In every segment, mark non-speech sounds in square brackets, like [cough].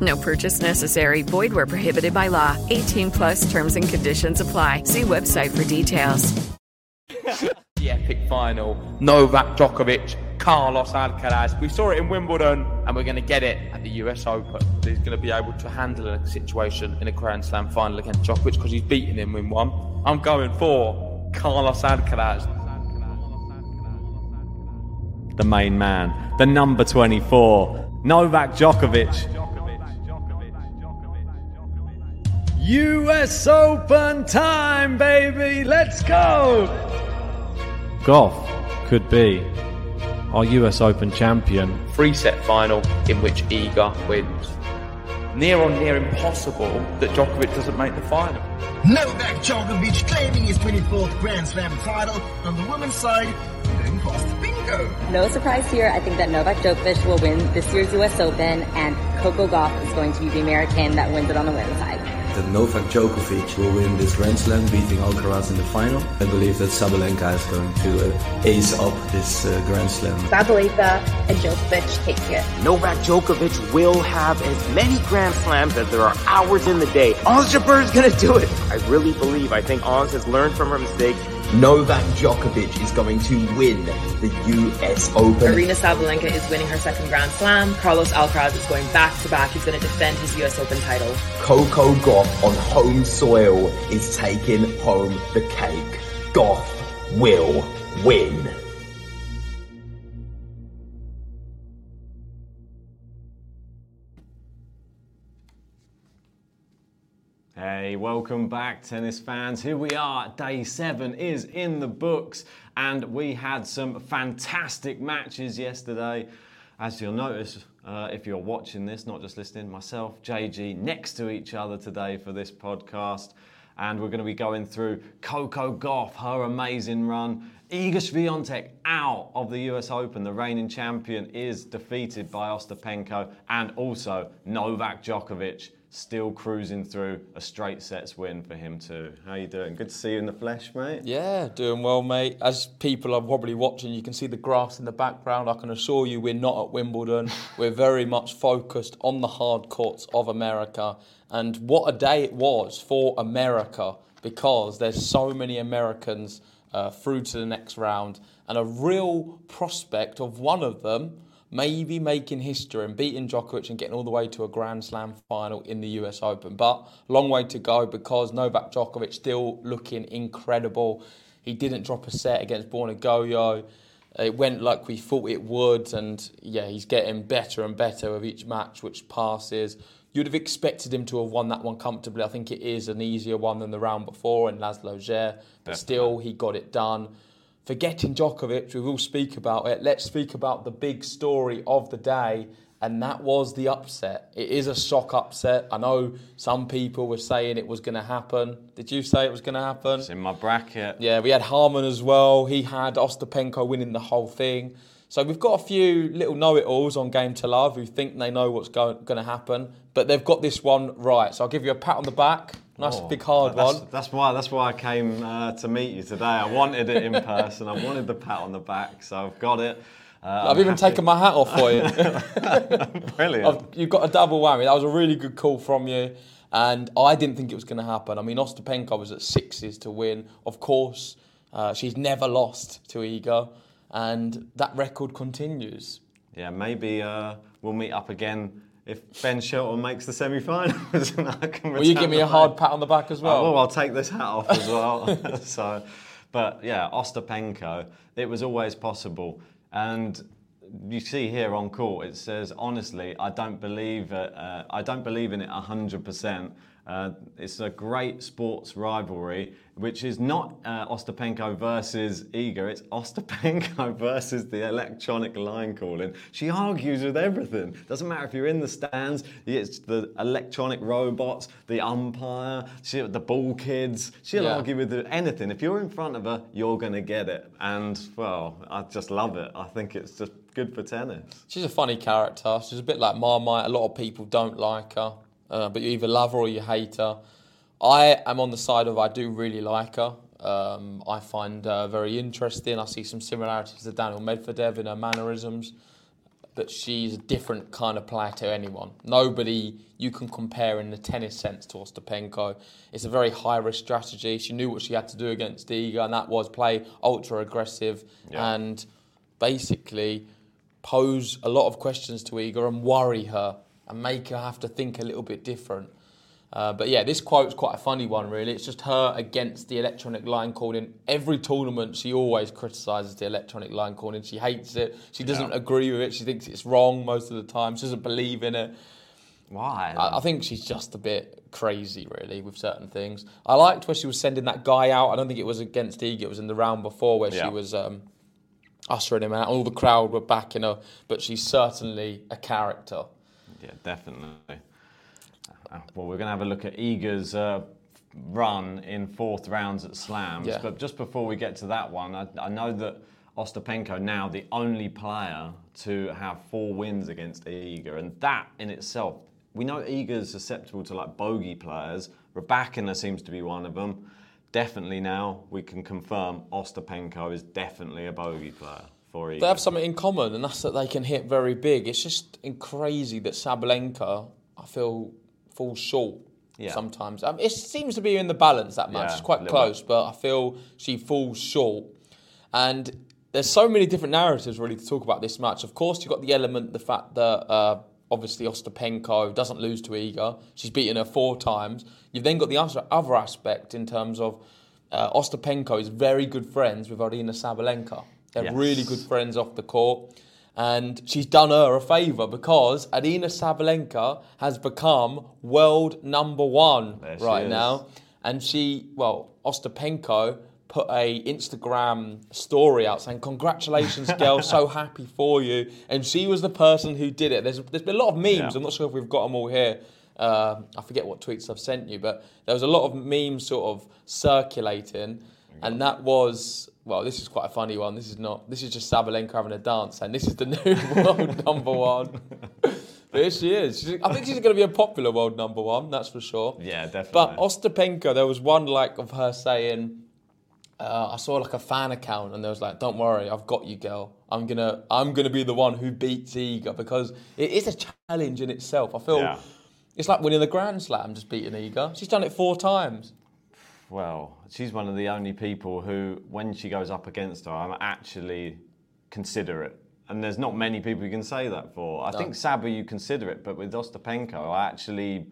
No purchase necessary. Void where prohibited by law. 18 plus terms and conditions apply. See website for details. the epic final. Novak Djokovic Carlos Alcaraz. We saw it in Wimbledon, and we're going to get it at the US Open. He's going to be able to handle a situation in a Grand Slam final against Djokovic because he's beaten him in one. I'm going for Carlos Alcaraz. The main man, the number 24, Novak Djokovic. US Open time, baby! Let's go! Gauff could be our US Open champion. Three set final in which Iga wins. Near on near impossible that Djokovic doesn't make the final. Novak Djokovic claiming his 24th Grand Slam title on the women's side. Going past bingo. No surprise here. I think that Novak Djokovic will win this year's US Open, and Coco Gauff is going to be the American that wins it on the women's side that Novak Djokovic will win this Grand Slam, beating Alcaraz in the final. I believe that Sabalenka is going to uh, ace up this uh, Grand Slam. Sabalenka and Djokovic take it. Novak Djokovic will have as many Grand Slams as there are hours in the day. Ons Jabeur is going to do it. I really believe. I think Ons has learned from her mistakes. Novak Djokovic is going to win the US Open. Aryna Sabalenka is winning her second Grand Slam. Carlos Alcaraz is going back to back. He's going to defend his US Open title. Coco Gauff on home soil is taking home the cake. Gauff will win. Hey, welcome back, tennis fans. Here we are. Day seven is in the books, and we had some fantastic matches yesterday. As you'll notice, uh, if you're watching this, not just listening, myself, JG, next to each other today for this podcast. And we're going to be going through Coco Gauff, her amazing run. Iga Swiatek out of the US Open. The reigning champion is defeated by Ostapenko. And also Novak Djokovic still cruising through a straight sets win for him too. How you doing? Good to see you in the flesh, mate. Yeah, doing well, mate. As people are probably watching, you can see the grass in the background. I can assure you we're not at Wimbledon. [laughs] we're very much focused on the hard courts of America. And what a day it was for America because there's so many Americans uh, through to the next round and a real prospect of one of them maybe making history and beating Djokovic and getting all the way to a Grand Slam final in the US Open. But long way to go because Novak Djokovic still looking incredible. He didn't drop a set against Borna Gojo. It went like we thought it would, and yeah, he's getting better and better with each match which passes. You'd have expected him to have won that one comfortably. I think it is an easier one than the round before in Laszlo Djere, but still, he got it done forgetting Djokovic, we will speak about it. Let's speak about the big story of the day, and that was the upset. It is a shock upset. I know some people were saying it was going to happen. Did you say it was going to happen? It's in my bracket. Yeah, we had Harmon as well. He had Ostapenko winning the whole thing. So we've got a few little know-it-alls on Game to Love who think they know what's going to happen, but they've got this one right. So I'll give you a pat on the back. Nice Oh, big hard that's, one. That's why. That's why I came uh, to meet you today. I wanted it in person. I wanted the pat on the back, so I've got it. Uh, I've I'm even happy. taken my hat off for you. [laughs] Brilliant. I've- you've got a double whammy. That was a really good call from you. And I didn't think it was going to happen. I mean, Ostapenko was at sixes to win. Of course, uh, she's never lost to Iga. And that record continues. Yeah, maybe uh, we'll meet up again if Ben Shelton makes the semi-finals. [laughs] and I can Will you give me a hard pat on the back as well? will. I'll take this hat off as well. [laughs] so, but yeah, Ostapenko. It was always possible, and you see here on court it says honestly, I don't believe it. Uh, I don't believe in it hundred percent. Uh, it's a great sports rivalry, which is not uh, Ostapenko versus Iga. It's Ostapenko [laughs] versus the electronic line calling. She argues with everything. Doesn't matter if you're in the stands. It's the electronic robots, the umpire, she, the ball kids. She'll Yeah. argue with anything. If you're in front of her, you're going to get it. And well, I just love it. I think it's just good for tennis. She's a funny character. She's a bit like Marmite. A lot of people don't like her, uh, but you either love her or you hate her. I am on the side of I do really like her. Um, I find her very interesting. I see some similarities to Daniil Medvedev in her mannerisms, but she's a different kind of player to anyone. Nobody you can compare in the tennis sense to Ostapenko. It's a very high risk strategy. She knew what she had to do against Iga, and that was play ultra aggressive Yeah. and basically pose a lot of questions to Iga and worry her and make her have to think a little bit different. Uh, but yeah, this quote's quite a funny one, really. It's just her against the electronic line calling. Every tournament, she always criticises the electronic line calling. She hates it. She doesn't Yeah. agree with it. She thinks it's wrong most of the time. She doesn't believe in it. Why? I, I think she's just a bit crazy, really, with certain things. I liked where she was sending that guy out. I don't think it was against Iga. It was in the round before where Yeah. she was um, ushering him out. And all the crowd were backing her, but she's certainly a character. Yeah, definitely. Uh, Well, we're going to have a look at Iga's uh, run in fourth rounds at Slams. Yeah. But just before we get to that one, I, I know that Ostapenko now the only player to have four wins against Iga, and that in itself, we know Iga's susceptible to like bogey players. Rybakina seems to be one of them. Definitely now we can confirm Ostapenko is definitely a bogey player for. They have something in common, and that's that they can hit very big. It's just crazy that Sabalenka, I feel, falls short Yeah. sometimes. Um, it seems to be in the balance that much. Yeah, it's quite close, but I feel she falls short. And there's so many different narratives really to talk about this match. Of course, you've got the element, the fact that uh, obviously Ostapenko doesn't lose to Iga. She's beaten her four times. You've then got the other, other aspect in terms of uh, Ostapenko is very good friends with Aryna Sabalenka. They're Yes. really good friends off the court. And she's done her a favour because Aryna Sabalenka has become world number one There right now. And she, well, Ostapenko put a Instagram story out saying, "Congratulations, [laughs] girl! so happy for you." And she was the person who did it. There's there's been a lot of memes. Yeah. I'm not sure if we've got them all here. Uh, I forget what tweets I've sent you, but there was a lot of memes sort of circulating, and that was well. This is quite a funny one. This is not. This is just Sabalenka having a dance, and this is the [laughs] new world number one. [laughs] But here she is. She's, I think she's going to be a popular world number one. That's for sure. Yeah, definitely. But Ostapenko, there was one like of her saying, uh, I saw like a fan account, and there was like, "Don't worry, I've got you, girl. I'm gonna, I'm gonna be the one who beats Iga because it is a challenge in itself. I feel Yeah. it's like winning the Grand Slam, just beating Iga. She's done it four times. Well, she's one of the only people who, when she goes up against her, I'm actually consider it. And there's not many people you can say that for. I No. think Sabu, you consider it, but with Ostapenko, I actually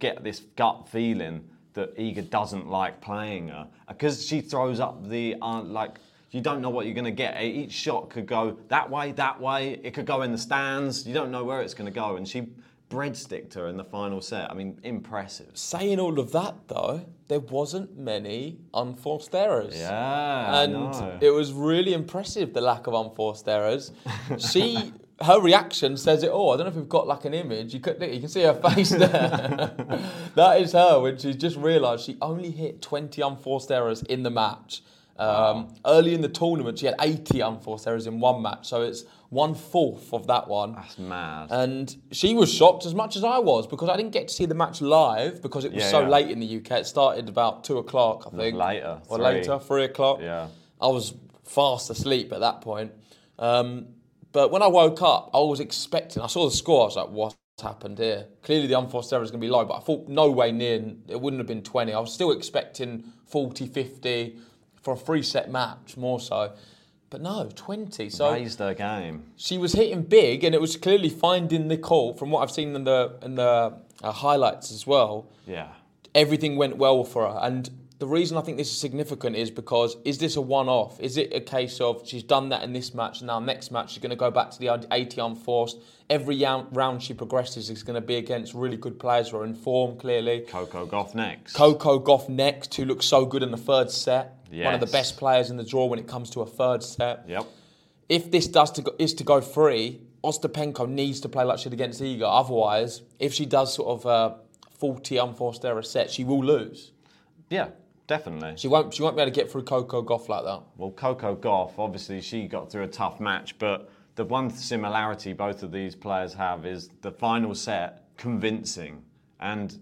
get this gut feeling that Iga doesn't like playing her because she throws up the uh, like. You don't know what you're going to get. Each shot could go that way, that way. It could go in the stands. You don't know where it's going to go. And she breadsticked her in the final set. I mean, impressive. Saying all of that though, there wasn't many unforced errors. Yeah, and know. it was really impressive the lack of unforced errors. She, [laughs] her reaction says it all. I don't know if we've got like an image. You could, you can see her face [laughs] there. [laughs] that is her when she's just realised she only hit 20 unforced errors in the match, Um, Early in the tournament, she had 80 unforced errors in one match, so it's one fourth of that one. That's mad. And she was shocked as much as I was because I didn't get to see the match live because it was Yeah, so yeah. late in the UK. It started about two o'clock, I think. later, Or three. later, three o'clock. Yeah. I was fast asleep at that point. Um, but when I woke up, I was expecting, I saw the score, I was like, what's happened here? Clearly the unforced error is going to be low, but I thought no way near, it wouldn't have been 20. I was still expecting 40, 50 for a three set match, more so. But no, 20. So Raised her game. she was hitting big, and it was clearly finding Nicole. From what I've seen in the in the uh, highlights as well, Yeah. everything went well for her. And the reason I think this is significant is because is this a one-off? Is it a case of she's done that in this match, and now next match she's going to go back to the 80 unforced? Every round she progresses is going to be against really good players who are in form, clearly. Coco Gauff next. Coco Gauff next, who looks so good in the third set. One of the best players in the draw when it comes to a third set Yep. if this does to go, is to go free, Ostapenko needs to play like she did against Iga. Otherwise, if she does sort of uh, a 40 unforced error set, she will lose. Yeah, definitely. She won't. She won't be able to get through Coco Gauff like that. Well, Coco Gauff, obviously, she got through a tough match, but the one similarity both of these players have is the final set convincing. And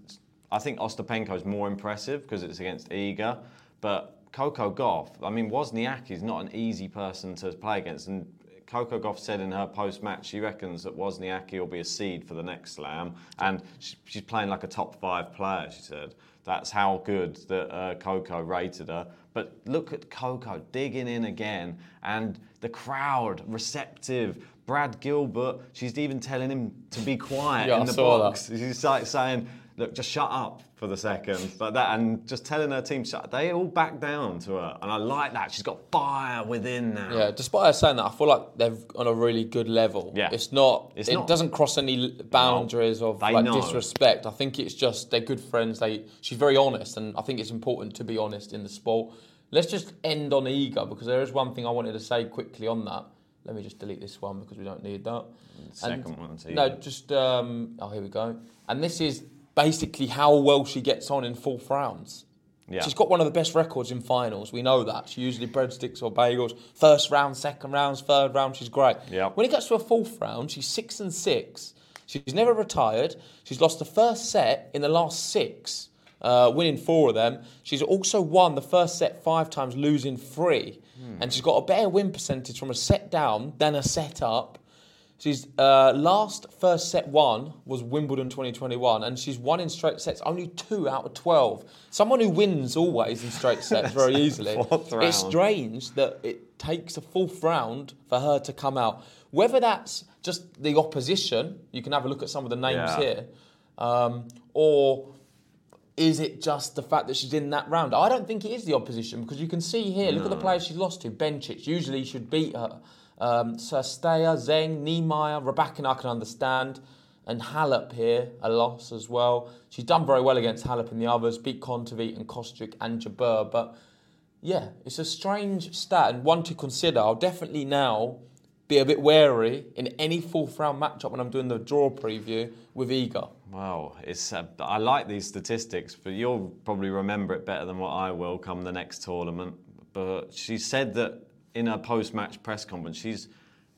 I think Ostapenko is more impressive because it's against Iga, but Coco Gauff, I mean, Wozniacki is not an easy person to play against. And Coco Gauff said in her post match she reckons that Wozniacki will be a seed for the next slam, and she, she's playing like a top five player. She said that's how good that uh, Coco rated her. But look at Coco digging in again, and the crowd receptive. Brad Gilbert, she's even telling him to be quiet Yeah, in the saw that. box. She's like saying, "Look, just shut up for the second, like that," and just telling her team. They all back down to her, and I like that. She's got fire within now. Yeah, despite her saying that, I feel like they're on a really good level. Yeah. It's not. It's it not- doesn't cross any boundaries of like know. disrespect. I think it's just they're good friends. They she's very honest, and I think it's important to be honest in the sport. Let's just end on Iga because there is one thing I wanted to say quickly on that. Let me just delete this one because we don't need that. Second And- one's No, just um, oh here we go. And this is basically how well she gets on in fourth rounds. Yeah. She's got one of the best records in finals. We know that. She usually breadsticks or bagels. First round, second rounds, third round, she's great. Yeah. When it gets to a fourth round, she's six and six. She's never retired. She's lost the first set in the last six, uh, winning four of them. She's also won the first set five times, losing three. And she's got a better win percentage from a set down than a set up. She's uh, last first set one was Wimbledon 2021, and she's won in straight sets only two out of 12. Someone who wins always in straight [laughs] sets very easily. It's strange that it takes a fourth round for her to come out. Whether that's just the opposition, you can have a look at some of the names Yeah. here, um, or is it just the fact that she's in that round? I don't think it is the opposition because you can see here, look at the players she's lost to. Bencic usually should beat her. Um, Cirstea, Zheng, Niemeier, Rybakina I can understand. And Halep here, a loss as well. She's done very well against Halep and the others, beat Kontaveit and Kostric and Jabeur. But yeah, it's a strange stat and one to consider. I'll definitely now be a bit wary in any fourth round matchup when I'm doing the draw preview with Iga. Wow, it's uh, I like these statistics, but you'll probably remember it better than what I will come the next tournament. But she said that in her post-match press conference, she's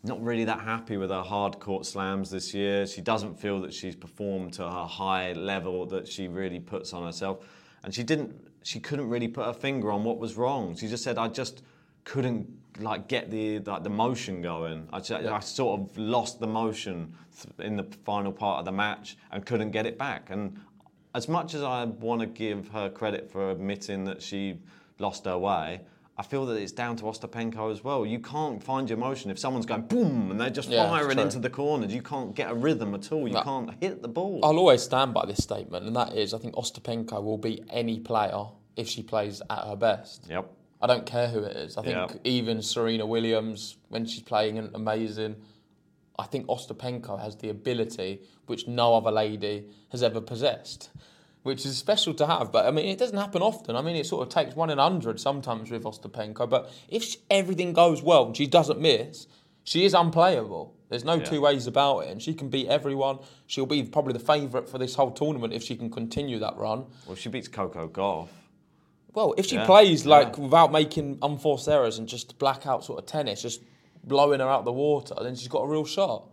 not really that happy with her hard court slams this year. She doesn't feel that she's performed to her high level that she really puts on herself, and she didn't. She couldn't really put her finger on what was wrong. She just said, "I just couldn't like get the like the motion going. I, ju- I sort of lost the motion in the final part of the match and couldn't get it back. And as much as I want to give her credit for admitting that she lost her way, I feel that it's down to Ostapenko as well. You can't find your motion if someone's going boom and they're just Yeah, firing into the corners. You can't get a rhythm at all. You No. can't hit the ball. I'll always stand by this statement, and that is I think Ostapenko will beat any player if she plays at her best. Yep. I don't care who it is. I think Yep. even Serena Williams, when she's playing amazing, I think Ostapenko has the ability which no other lady has ever possessed, which is special to have. But I mean, it doesn't happen often. I mean, it sort of takes one in a hundred sometimes with Ostapenko. But if she, everything goes well and she doesn't miss, she is unplayable. There's no Yeah. two ways about it, and she can beat everyone. She'll be probably the favourite for this whole tournament if she can continue that run. Well, she beats Coco Gauff. Well, if she Yeah, plays yeah. like without making unforced errors and just blackout sort of tennis, just blowing her out the water, then she's got a real shot.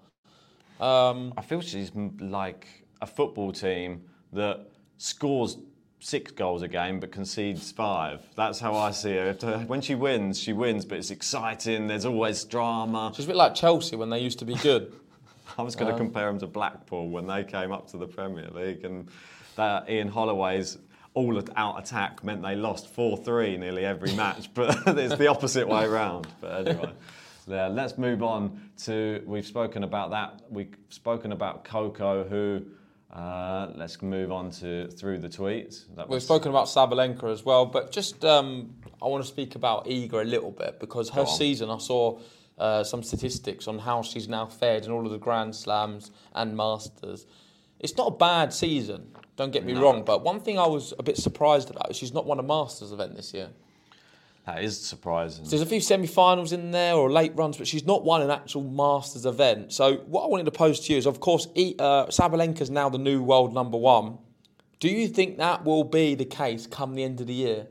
Um, I feel she's like a football team that scores six goals a game but concedes five. That's how I see her. When she wins, she wins, but it's exciting. There's always drama. she's a bit like Chelsea when they used to be good. [laughs] I was going to Um, compare them to Blackpool when they came up to the Premier League, and that Ian Holloway's all out attack meant they lost 4 3 nearly every match, [laughs] but it's the opposite way round. But anyway. Yeah, let's move on to. We've spoken about that. We've spoken about Coco, who. Uh, let's move on to through the tweets. That We've was- spoken about Sabalenka as well, but just um, I want to speak about Iga a little bit because her season, I saw uh, some statistics on how she's now fared in all of the Grand Slams and Masters. It's not a bad season, don't get me No. wrong, but one thing I was a bit surprised about is she's not won a Masters event this year. That is surprising. So there's a few semi-finals in there or late runs, but she's not won an actual Masters event. So what I wanted to pose to you is, of course, E- uh, Sabalenka's now the new world number one. Do you think that will be the case come the end of the year?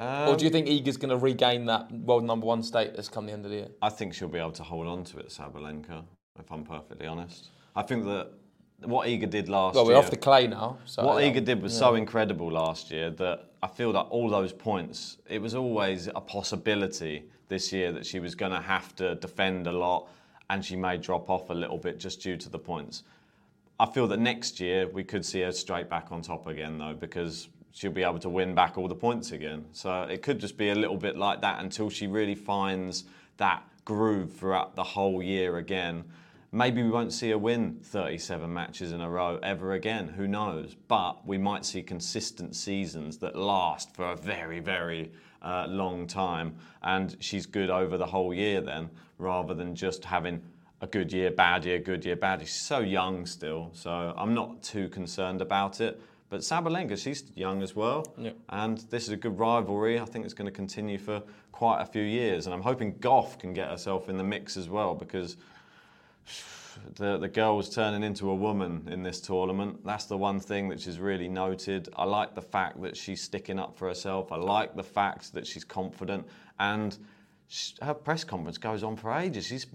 or do you think Iga's going to regain that world number one status come the end of the year? I think she'll be able to hold on to it, Sabalenka, if I'm perfectly honest. I think that what Iga did last Well, year. Well, we're off the clay now. So what yeah. Iga did was Yeah. so incredible last year that I feel that all those points, it was always a possibility this year that she was going to have to defend a lot and she may drop off a little bit just due to the points. I feel that next year we could see her straight back on top again, though, because she'll be able to win back all the points again. So it could just be a little bit like that until she really finds that groove throughout the whole year again. Maybe we won't see her win 37 matches in a row ever again, who knows? But we might see consistent seasons that last for a very, very uh, long time. And she's good over the whole year then, rather than just having a good year, bad year, good year, bad year. She's so young still, so I'm not too concerned about it. But Sabalenka, she's young as well, Yeah. and this is a good rivalry. I think it's going to continue for quite a few years, and I'm hoping Gauff can get herself in the mix as well because the the girl's turning into a woman in this tournament. That's the one thing which is really noted. I like the fact that she's sticking up for herself. I like the fact that she's confident and. Her press conference goes on for ages. She's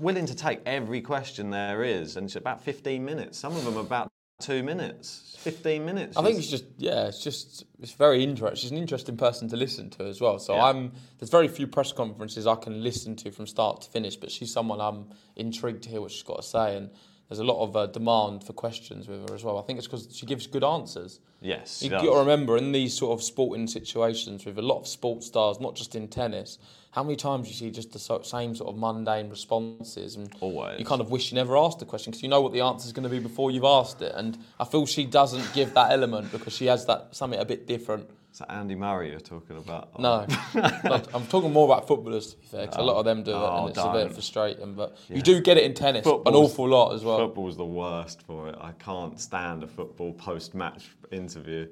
willing to take every question there is, and it's about 15 minutes. Some of them about two minutes, 15 minutes. I think She's- it's just yeah, it's just it's very interesting. She's an interesting person to listen to as well. So Yeah. I'm there's very few press conferences I can listen to from start to finish, but she's someone I'm intrigued to hear what she's got to say, and there's a lot of uh, demand for questions with her as well. I think it's because she gives good answers. Yes, You've got to remember in these sort of sporting situations with a lot of sports stars, not just in tennis, how many times you see just the so- same sort of mundane responses, and Always. you kind of wish you never asked the question because you know what the answer is going to be before you've asked it. And I feel she doesn't give that element because she has that something a bit different. Is that Andy Murray you're talking about? No, Not- I'm talking more about footballers to be fair, 'cause a lot of them do it, Oh, and it's a bit frustrating. But Yeah. you do get it in tennis, an awful lot as well. Football's the worst for it. I can't stand a football post-match interview.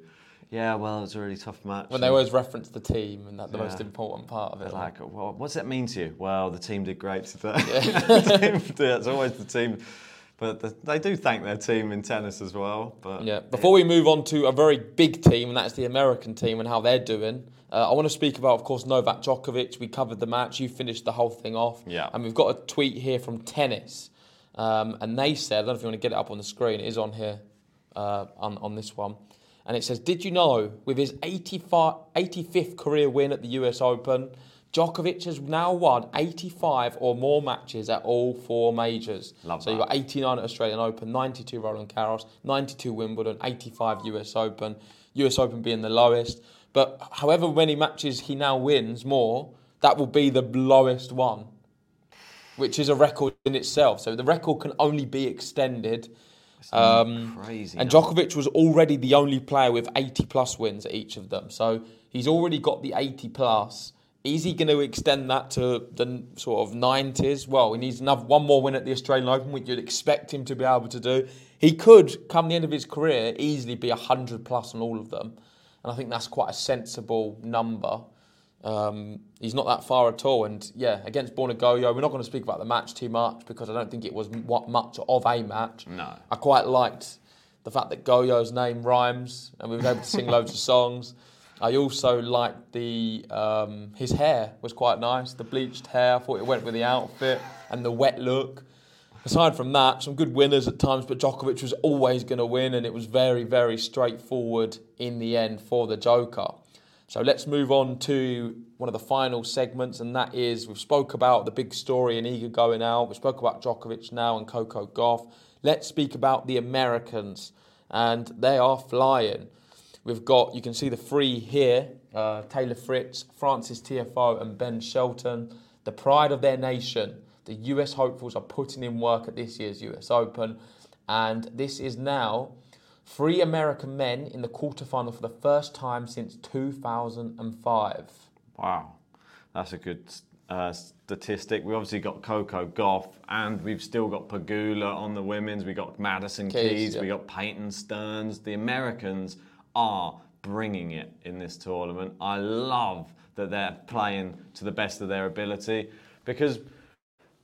Yeah, well, it's a really tough match. When they always reference the team and that the most important part of it. Like, well, what's that mean to you? Well, the team did great today. [laughs] Team it's always the team. But the, they do thank their team in tennis as well. But Yeah. Before we move on to a very big team, and that's the American team and how they're doing, uh, I want to speak about, of course, Novak Djokovic. We covered the match. You finished the whole thing off. Yeah. And we've got a tweet here from tennis. Um, and they said, I don't know if you want to get it up on the screen, it is on here, uh, on, on this one. And it says, Did you know with his 85, 85th career win at the US Open, Djokovic has now won 85 or more matches at all four majors. Love so you've got 89 at Australian Open, 92 Roland Garros, 92 Wimbledon, 85 US Open, US Open being the lowest. But however many matches he now wins more, that will be the lowest one, which is a record in itself. So the record can only be extended. Um, crazy. and. Djokovic was already the only player with 80 plus wins at each of them. So he's already got the 80 plus. Is he going to extend that to the sort of 90s? Well, he needs another one more win at the Australian Open, which you'd expect him to be able to do. He could, come the end of his career, easily be 100 plus on all of them. And I think that's quite a sensible number. Um, he's not that far at all. And yeah, against Borna Gojo, we're not going to speak about the match too much because I don't think it was what much of a match. No. I quite liked the fact that Gojo's name rhymes and we were able to sing loads of songs. I also liked the um, his hair was quite nice. The bleached hair, I thought it went with the outfit and the wet look. Aside from that, some good winners at times, but Djokovic was always going to win, and it was very, very straightforward in the end for the Joker. So let's move on to one of the final segments, and that is we've spoke about the big story and Iga going out. We spoke about Djokovic now and Coco Gauff. Let's speak about the Americans, and they are flying. We've got, you can see the three here uh, Taylor Fritz, Frances Tiafoe, and Ben Shelton, the pride of their nation. The US hopefuls are putting in work at this year's US Open, and this is now three American men in the quarterfinal for the first time since 2005. Wow, that's a good uh, statistic. We obviously got Coco Gauff, and we've still got Pegula on the women's. We got Madison Keys, Keys, yeah. we got Peyton Stearns. The Americans are bringing it in this tournament. I love that they're playing to the best of their ability because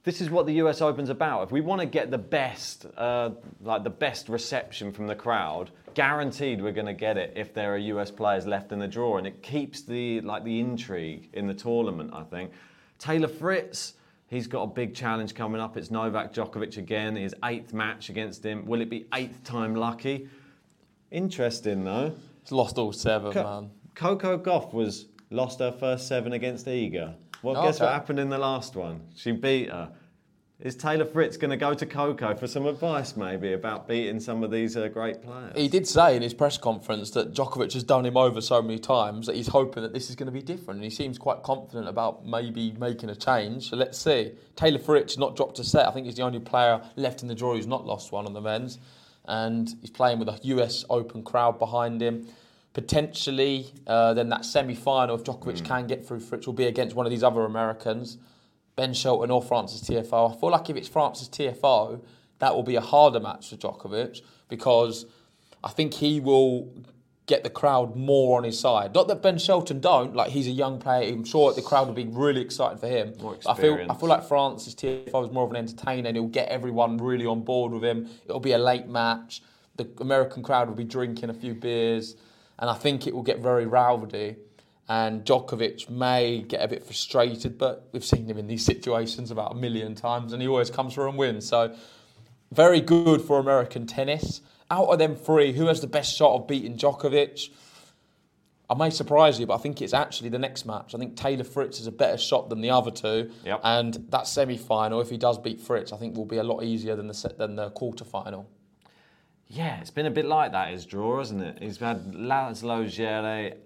this is what the US Open's about. If we want to get the best, uh, like the best reception from the crowd, guaranteed we're going to get it if there are US players left in the draw, and it keeps the like the intrigue in the tournament. I think Taylor Fritz. He's got a big challenge coming up. It's Novak Djokovic again, his eighth match against him. Will it be eighth time lucky? Interesting though. He's lost all seven, Co- man. Coco Gauff was lost her first seven against Iga. Well, Oh, guess what happened in the last one? She beat her. Is Taylor Fritz going to go to Coco for some advice, maybe, about beating some of these uh, great players? He did say in his press conference that Djokovic has done him over so many times that he's hoping that this is going to be different. And he seems quite confident about maybe making a change. So let's see. Taylor Fritz not dropped a set. I think he's the only player left in the draw who's not lost one on the men's. And he's playing with a US Open crowd behind him. Potentially, uh, then that semi final, if Djokovic can get through, Fritz will be against one of these other Americans. Ben Shelton or Frances Tiafoe. I feel like if it's Frances Tiafoe, that will be a harder match for Djokovic because I think he will get the crowd more on his side. Not that Ben Shelton don't, like he's a young player. I'm sure the crowd will be really excited for him. I feel I feel like Frances Tiafoe is more of an entertainer and he'll get everyone really on board with him. It'll be a late match. The American crowd will be drinking a few beers and I think it will get very rowdy and Djokovic may get a bit frustrated, but we've seen him in these situations about a million times, and he always comes through and wins. So, very good for American tennis. Out of them three, who has the best shot of beating Djokovic? I may surprise you, but I think it's actually the next match. I think Taylor Fritz is a better shot than the other two, Yep. and that semi-final, if he does beat Fritz, I think will be a lot easier than the se- than the quarter-final. Yeah, it's been a bit like that, his draw, hasn't it? He's had Laszlo Djere,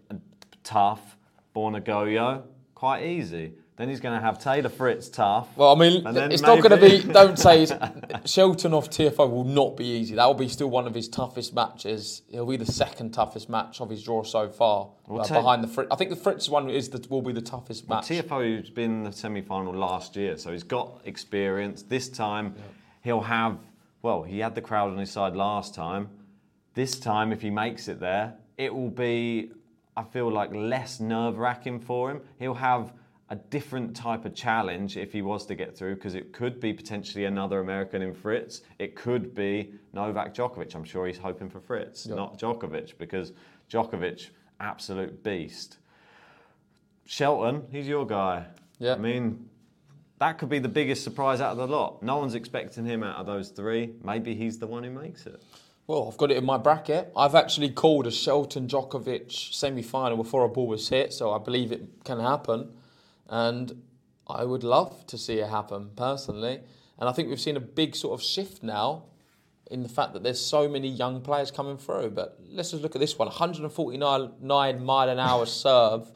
tough, Borna Gojo, quite easy. Then he's going to have Taylor Fritz, tough. Well, I mean, it's not going to be. Don't say [laughs] Shelton off Tiafoe will not be easy. That will be still one of his toughest matches. It'll be the second toughest match of his draw so far, Well, uh, take- behind the Fritz. I think the Fritz one is the, will be the toughest Well, match. Tiafoe's been in the semi final last year, so he's got experience. This time, he'll have, well, he had the crowd on his side last time. This time, if he makes it there, it will be, I feel like, less nerve wracking for him. He'll have a different type of challenge if he was to get through, because it could be potentially another American in Fritz. It could be Novak Djokovic. I'm sure he's hoping for Fritz, Yeah. not Djokovic, because Djokovic, absolute beast. Shelton, he's your guy. Yeah. I mean, that could be the biggest surprise out of the lot. No one's expecting him out of those three. Maybe he's the one who makes it. Well, I've got it in my bracket. I've actually called a Shelton Djokovic semi final before a ball was hit, so I believe it can happen. And I would love to see it happen personally. And I think we've seen a big sort of shift now in the fact that there's so many young players coming through. But let's just look at this one 149 nine mile an hour [laughs] serve.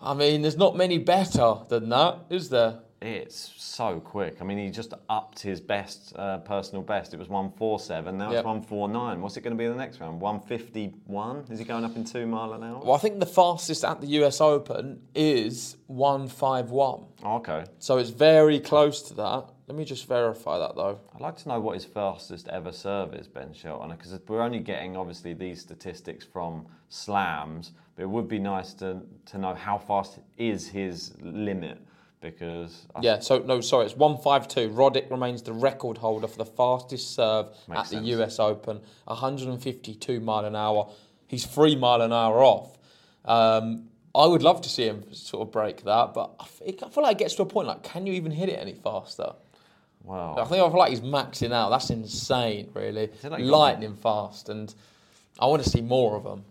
I mean, there's not many better than that, is there? It's so quick. I mean, he just upped his best, uh, personal best. It was 147, now Yep. it's 149. What's it going to be in the next round? 151? Is he going up in two mile an hour? Well, I think the fastest at the US Open is 151. Okay. So it's very close to that. Let me just verify that though. I'd like to know what his fastest ever serve is, Ben Shelton, because we're only getting obviously these statistics from slams, but it would be nice to, to know how fast is his limit, because I Yeah, so no, sorry, it's 152. Roddick remains the record holder for the fastest serve at the. US Open, 152 mile an hour. He's three mile an hour off. Um, I would love to see him sort of break that, but I feel like it gets to a point like, can you even hit it any faster? Wow. I think I feel like he's maxing out. That's insane, really. like Lightning fast, and I want to see more of them.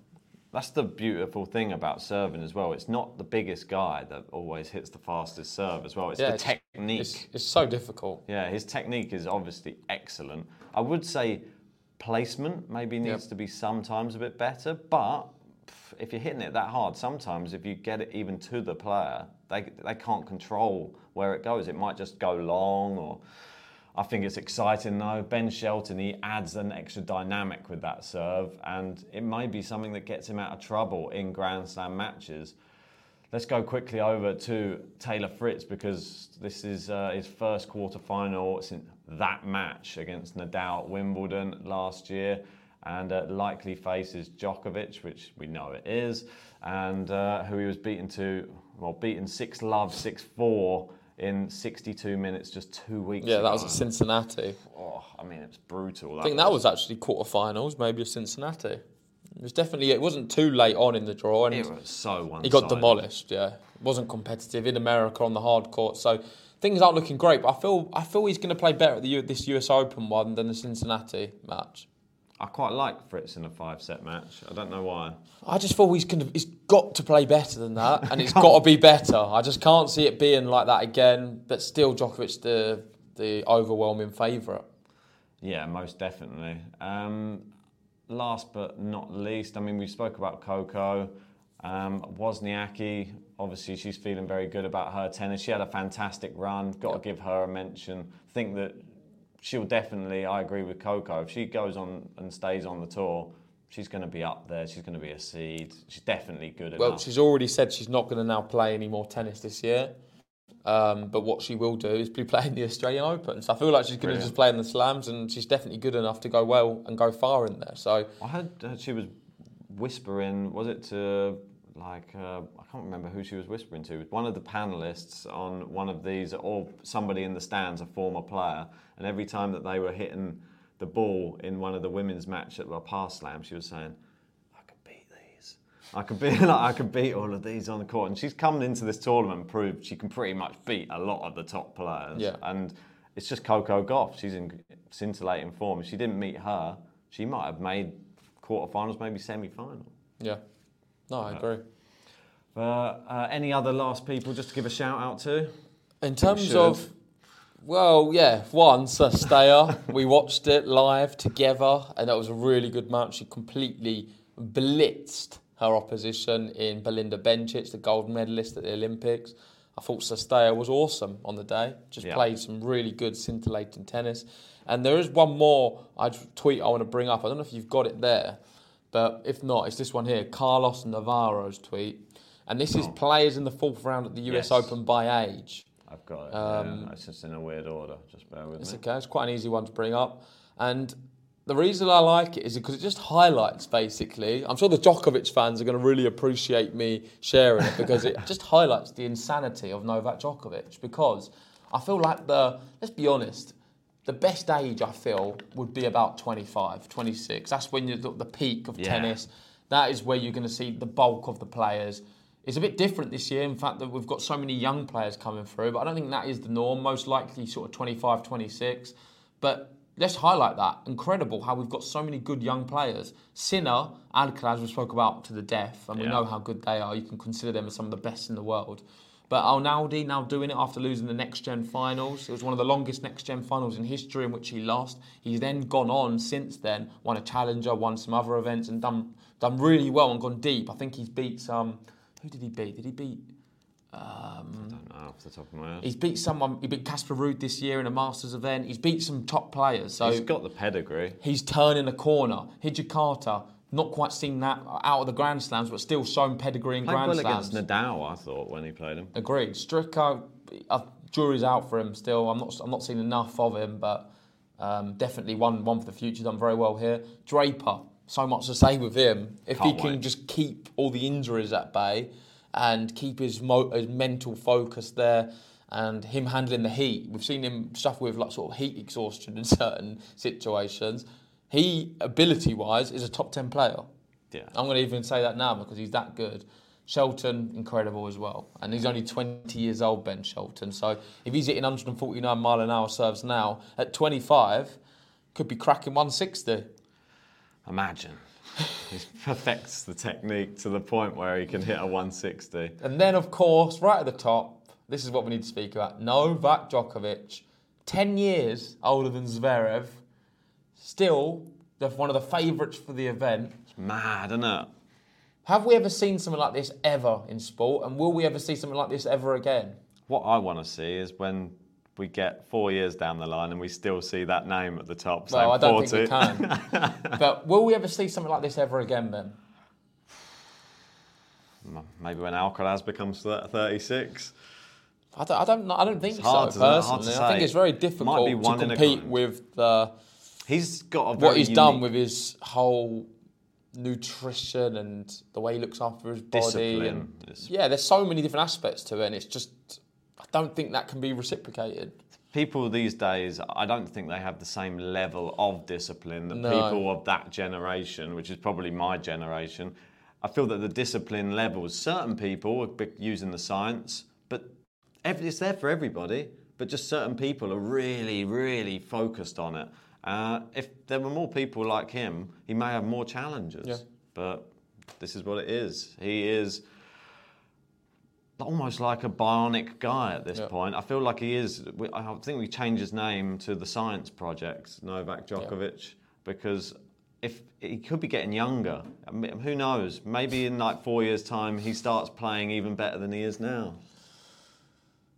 That's the beautiful thing about serving as well. It's not the biggest guy that always hits the fastest serve as well. It's Yeah, the it's- technique. It's, it's so difficult. Yeah, his technique is obviously excellent. I would say placement maybe needs to be sometimes a bit better, but if you're hitting it that hard, sometimes if you get it even to the player, they, they can't control where it goes. It might just go long or. I think it's exciting though. Ben Shelton, he adds an extra dynamic with that serve, and it may be something that gets him out of trouble in Grand Slam matches. Let's go quickly over to Taylor Fritz because this is uh, his first quarter final since that match against Nadal at Wimbledon last year. And uh, likely faces Djokovic, which we know it is, and uh, who he was beaten to, well, beaten 6 love, 6 4 in 62 minutes just two weeks Yeah, ago. that was at Cincinnati. Oh, I mean, it's brutal. I think that was actually quarterfinals, maybe of Cincinnati. It was definitely. It wasn't too late on in the draw, and It was so he got demolished. Yeah, it wasn't competitive in America on the hard court, so things aren't looking great. But I feel I feel he's going to play better at the U- this US Open one than the Cincinnati match. I quite like Fritz in a five set match. I don't know why. I just thought he's going to, he's got to play better than that, and it's [laughs] got to be better. I just can't see it being like that again. But still, Djokovic the the overwhelming favourite. Yeah, most definitely. Um, last but not least, I mean, we spoke about Coco. Um, Wozniacki, obviously, she's feeling very good about her tennis. She had a fantastic run. Got to give her a mention. Think that she'll definitely, I agree with Coco, if she goes on and stays on the tour, she's going to be up there. She's going to be a seed. She's definitely good enough. Well, enough. she's already said she's not going to now play any more tennis this year. Um, but what she will do is be [laughs] playing the Australian Open. So I feel like she's going to just play in the slams, and she's definitely good enough to go well and go far in there. So I heard, heard she was whispering. Was it to like uh, I can't remember who she was whispering to. One of the panelists on one of these, or somebody in the stands, a former player, and every time that they were hitting the ball in one of the women's match at a pass slam, she was saying, "I could beat these. I could be [laughs] like I could beat all of these on the court." And she's come into this tournament and proved she can pretty much beat a lot of the top players. Yeah. And it's just Coco Gauff. She's in scintillating form. If she didn't meet her, she might have made quarterfinals, maybe semi-final. yeah, no, I agree. Uh, uh, any other last people just to give a shout out to? In terms of, well, yeah, one, Cirstea, [laughs] we watched it live together, and that was a really good match. She completely blitzed her opposition in Belinda Bencic, the gold medalist at the Olympics. I thought Cirstea was awesome on the day. Just Yeah. played some really good scintillating tennis. And there is one more I tweet I want to bring up. I don't know if you've got it there, but if not, it's this one here Carlos Navarro's tweet. And this is players in the fourth round at the US Oh. Yes. Open by age. I've got it. Um, yeah, it's just in a weird order. Just bear with It's me. okay. It's quite an easy one to bring up, and the reason I like it is because it just highlights basically. I'm sure the Djokovic fans are going to really appreciate me sharing it because it just highlights the insanity of Novak Djokovic. Because I feel like the let's be honest, the best age I feel would be about 25, 26. That's when you're at the peak of Yeah. tennis. That is where you're going to see the bulk of the players. It's a bit different this year, in fact, that we've got so many young players coming through, but I don't think that is the norm. Most likely, sort of 25, 26. But let's highlight that. Incredible how we've got so many good young players. Sinner, Alcaraz, we spoke about to the death, and we know how good they are. You can consider them as some of the best in the world. But Arnaldi now doing it after losing the next gen finals. It was one of the longest next gen finals in history in which he lost. He's then gone on since then, won a challenger, won some other events, and done done really well and gone deep. I think he's beat some. Who did he beat? Did he beat? Um, I don't know off the top of my head. He's beat someone. He beat Casper Ruud this year in a Masters event. He's beat some top players. So He's got the pedigree. He's turning a corner. Hijikata, not quite seen that out of the Grand Slams, but still shown pedigree in Played Grand well Slams. against Nadal, I thought, when he played him. Agreed. Stricker, uh, jury's out for him still. I'm not. I'm not seeing enough of him, but um, definitely one one for the future. Done very well here. Draper, so much to say with him. If he Can't can wait. just keep all the injuries at bay and keep his, mo- his mental focus there. And him handling the heat, we've seen him suffer with like sort of heat exhaustion in certain situations. He, ability-wise, is a top ten player. Yeah. I'm going to even say that now because he's that good. Shelton, incredible as well. And he's only 20 years old, Ben Shelton. So if he's hitting 149 mile an hour serves now, at 25, could be cracking 160. Imagine. [laughs] he perfects the technique to the point where he can hit a 160. And then, of course, right at the top, this is what we need to speak about Novak Djokovic, 10 years older than Zverev, still the, one of the favourites for the event. It's mad, isn't it? Have we ever seen something like this ever in sport? And will we ever see something like this ever again? What I want to see is when we get four years down the line and we still see that name at the top. Well, I don't 40. think we can. [laughs] but will we ever see something like this ever again, Ben? Maybe when Alcaraz becomes 36. I don't, I don't, I don't think It's so hard to- hard to personally. I think it's very difficult to compete with the, He's got a what he's done with his whole nutrition and the way he looks after his body. Discipline And yeah, there's so many different aspects to it, and it's just I don't think that can be reciprocated. people these days, I don't think they have the same level of discipline that No. people of that generation, which is probably my generation. I feel that the discipline levels, certain people are using the science, but it's there for everybody. But just certain people are really, really focused on it. Uh, if there were more people like him, he may have more challenges. Yeah. But this is what it is. He is almost like a bionic guy at this Yeah. point. I feel like he is. I think we changed his name to the Science Project, Novak Djokovic, because if he could be getting younger, I mean, who knows? Maybe in like four years' time, he starts playing even better than he is now.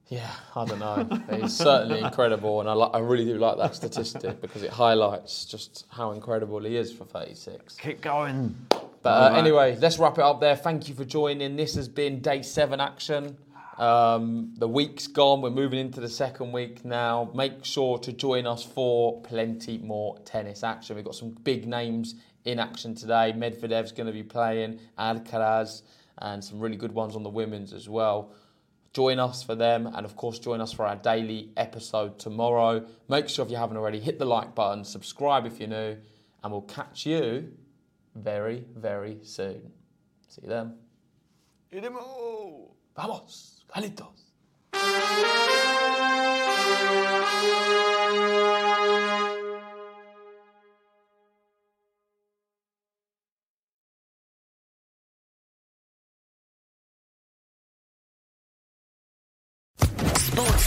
Yeah, I don't know. He's certainly incredible, and I, li- I really do like that statistic because it highlights just how incredible he is for 36. Keep going. But uh, right. anyway, let's wrap it up there. Thank you for joining. This has been day seven action. Um, the week's gone. We're moving into the second week now. Make sure to join us for plenty more tennis action. We've got some big names in action today. Medvedev's going to be playing, Alcaraz, and some really good ones on the women's as well. Join us for them, and of course, join us for our daily episode tomorrow. Make sure if you haven't already, hit the like button, subscribe if you're new, and we'll catch you very, very soon. See you then. Vamos, Galitos.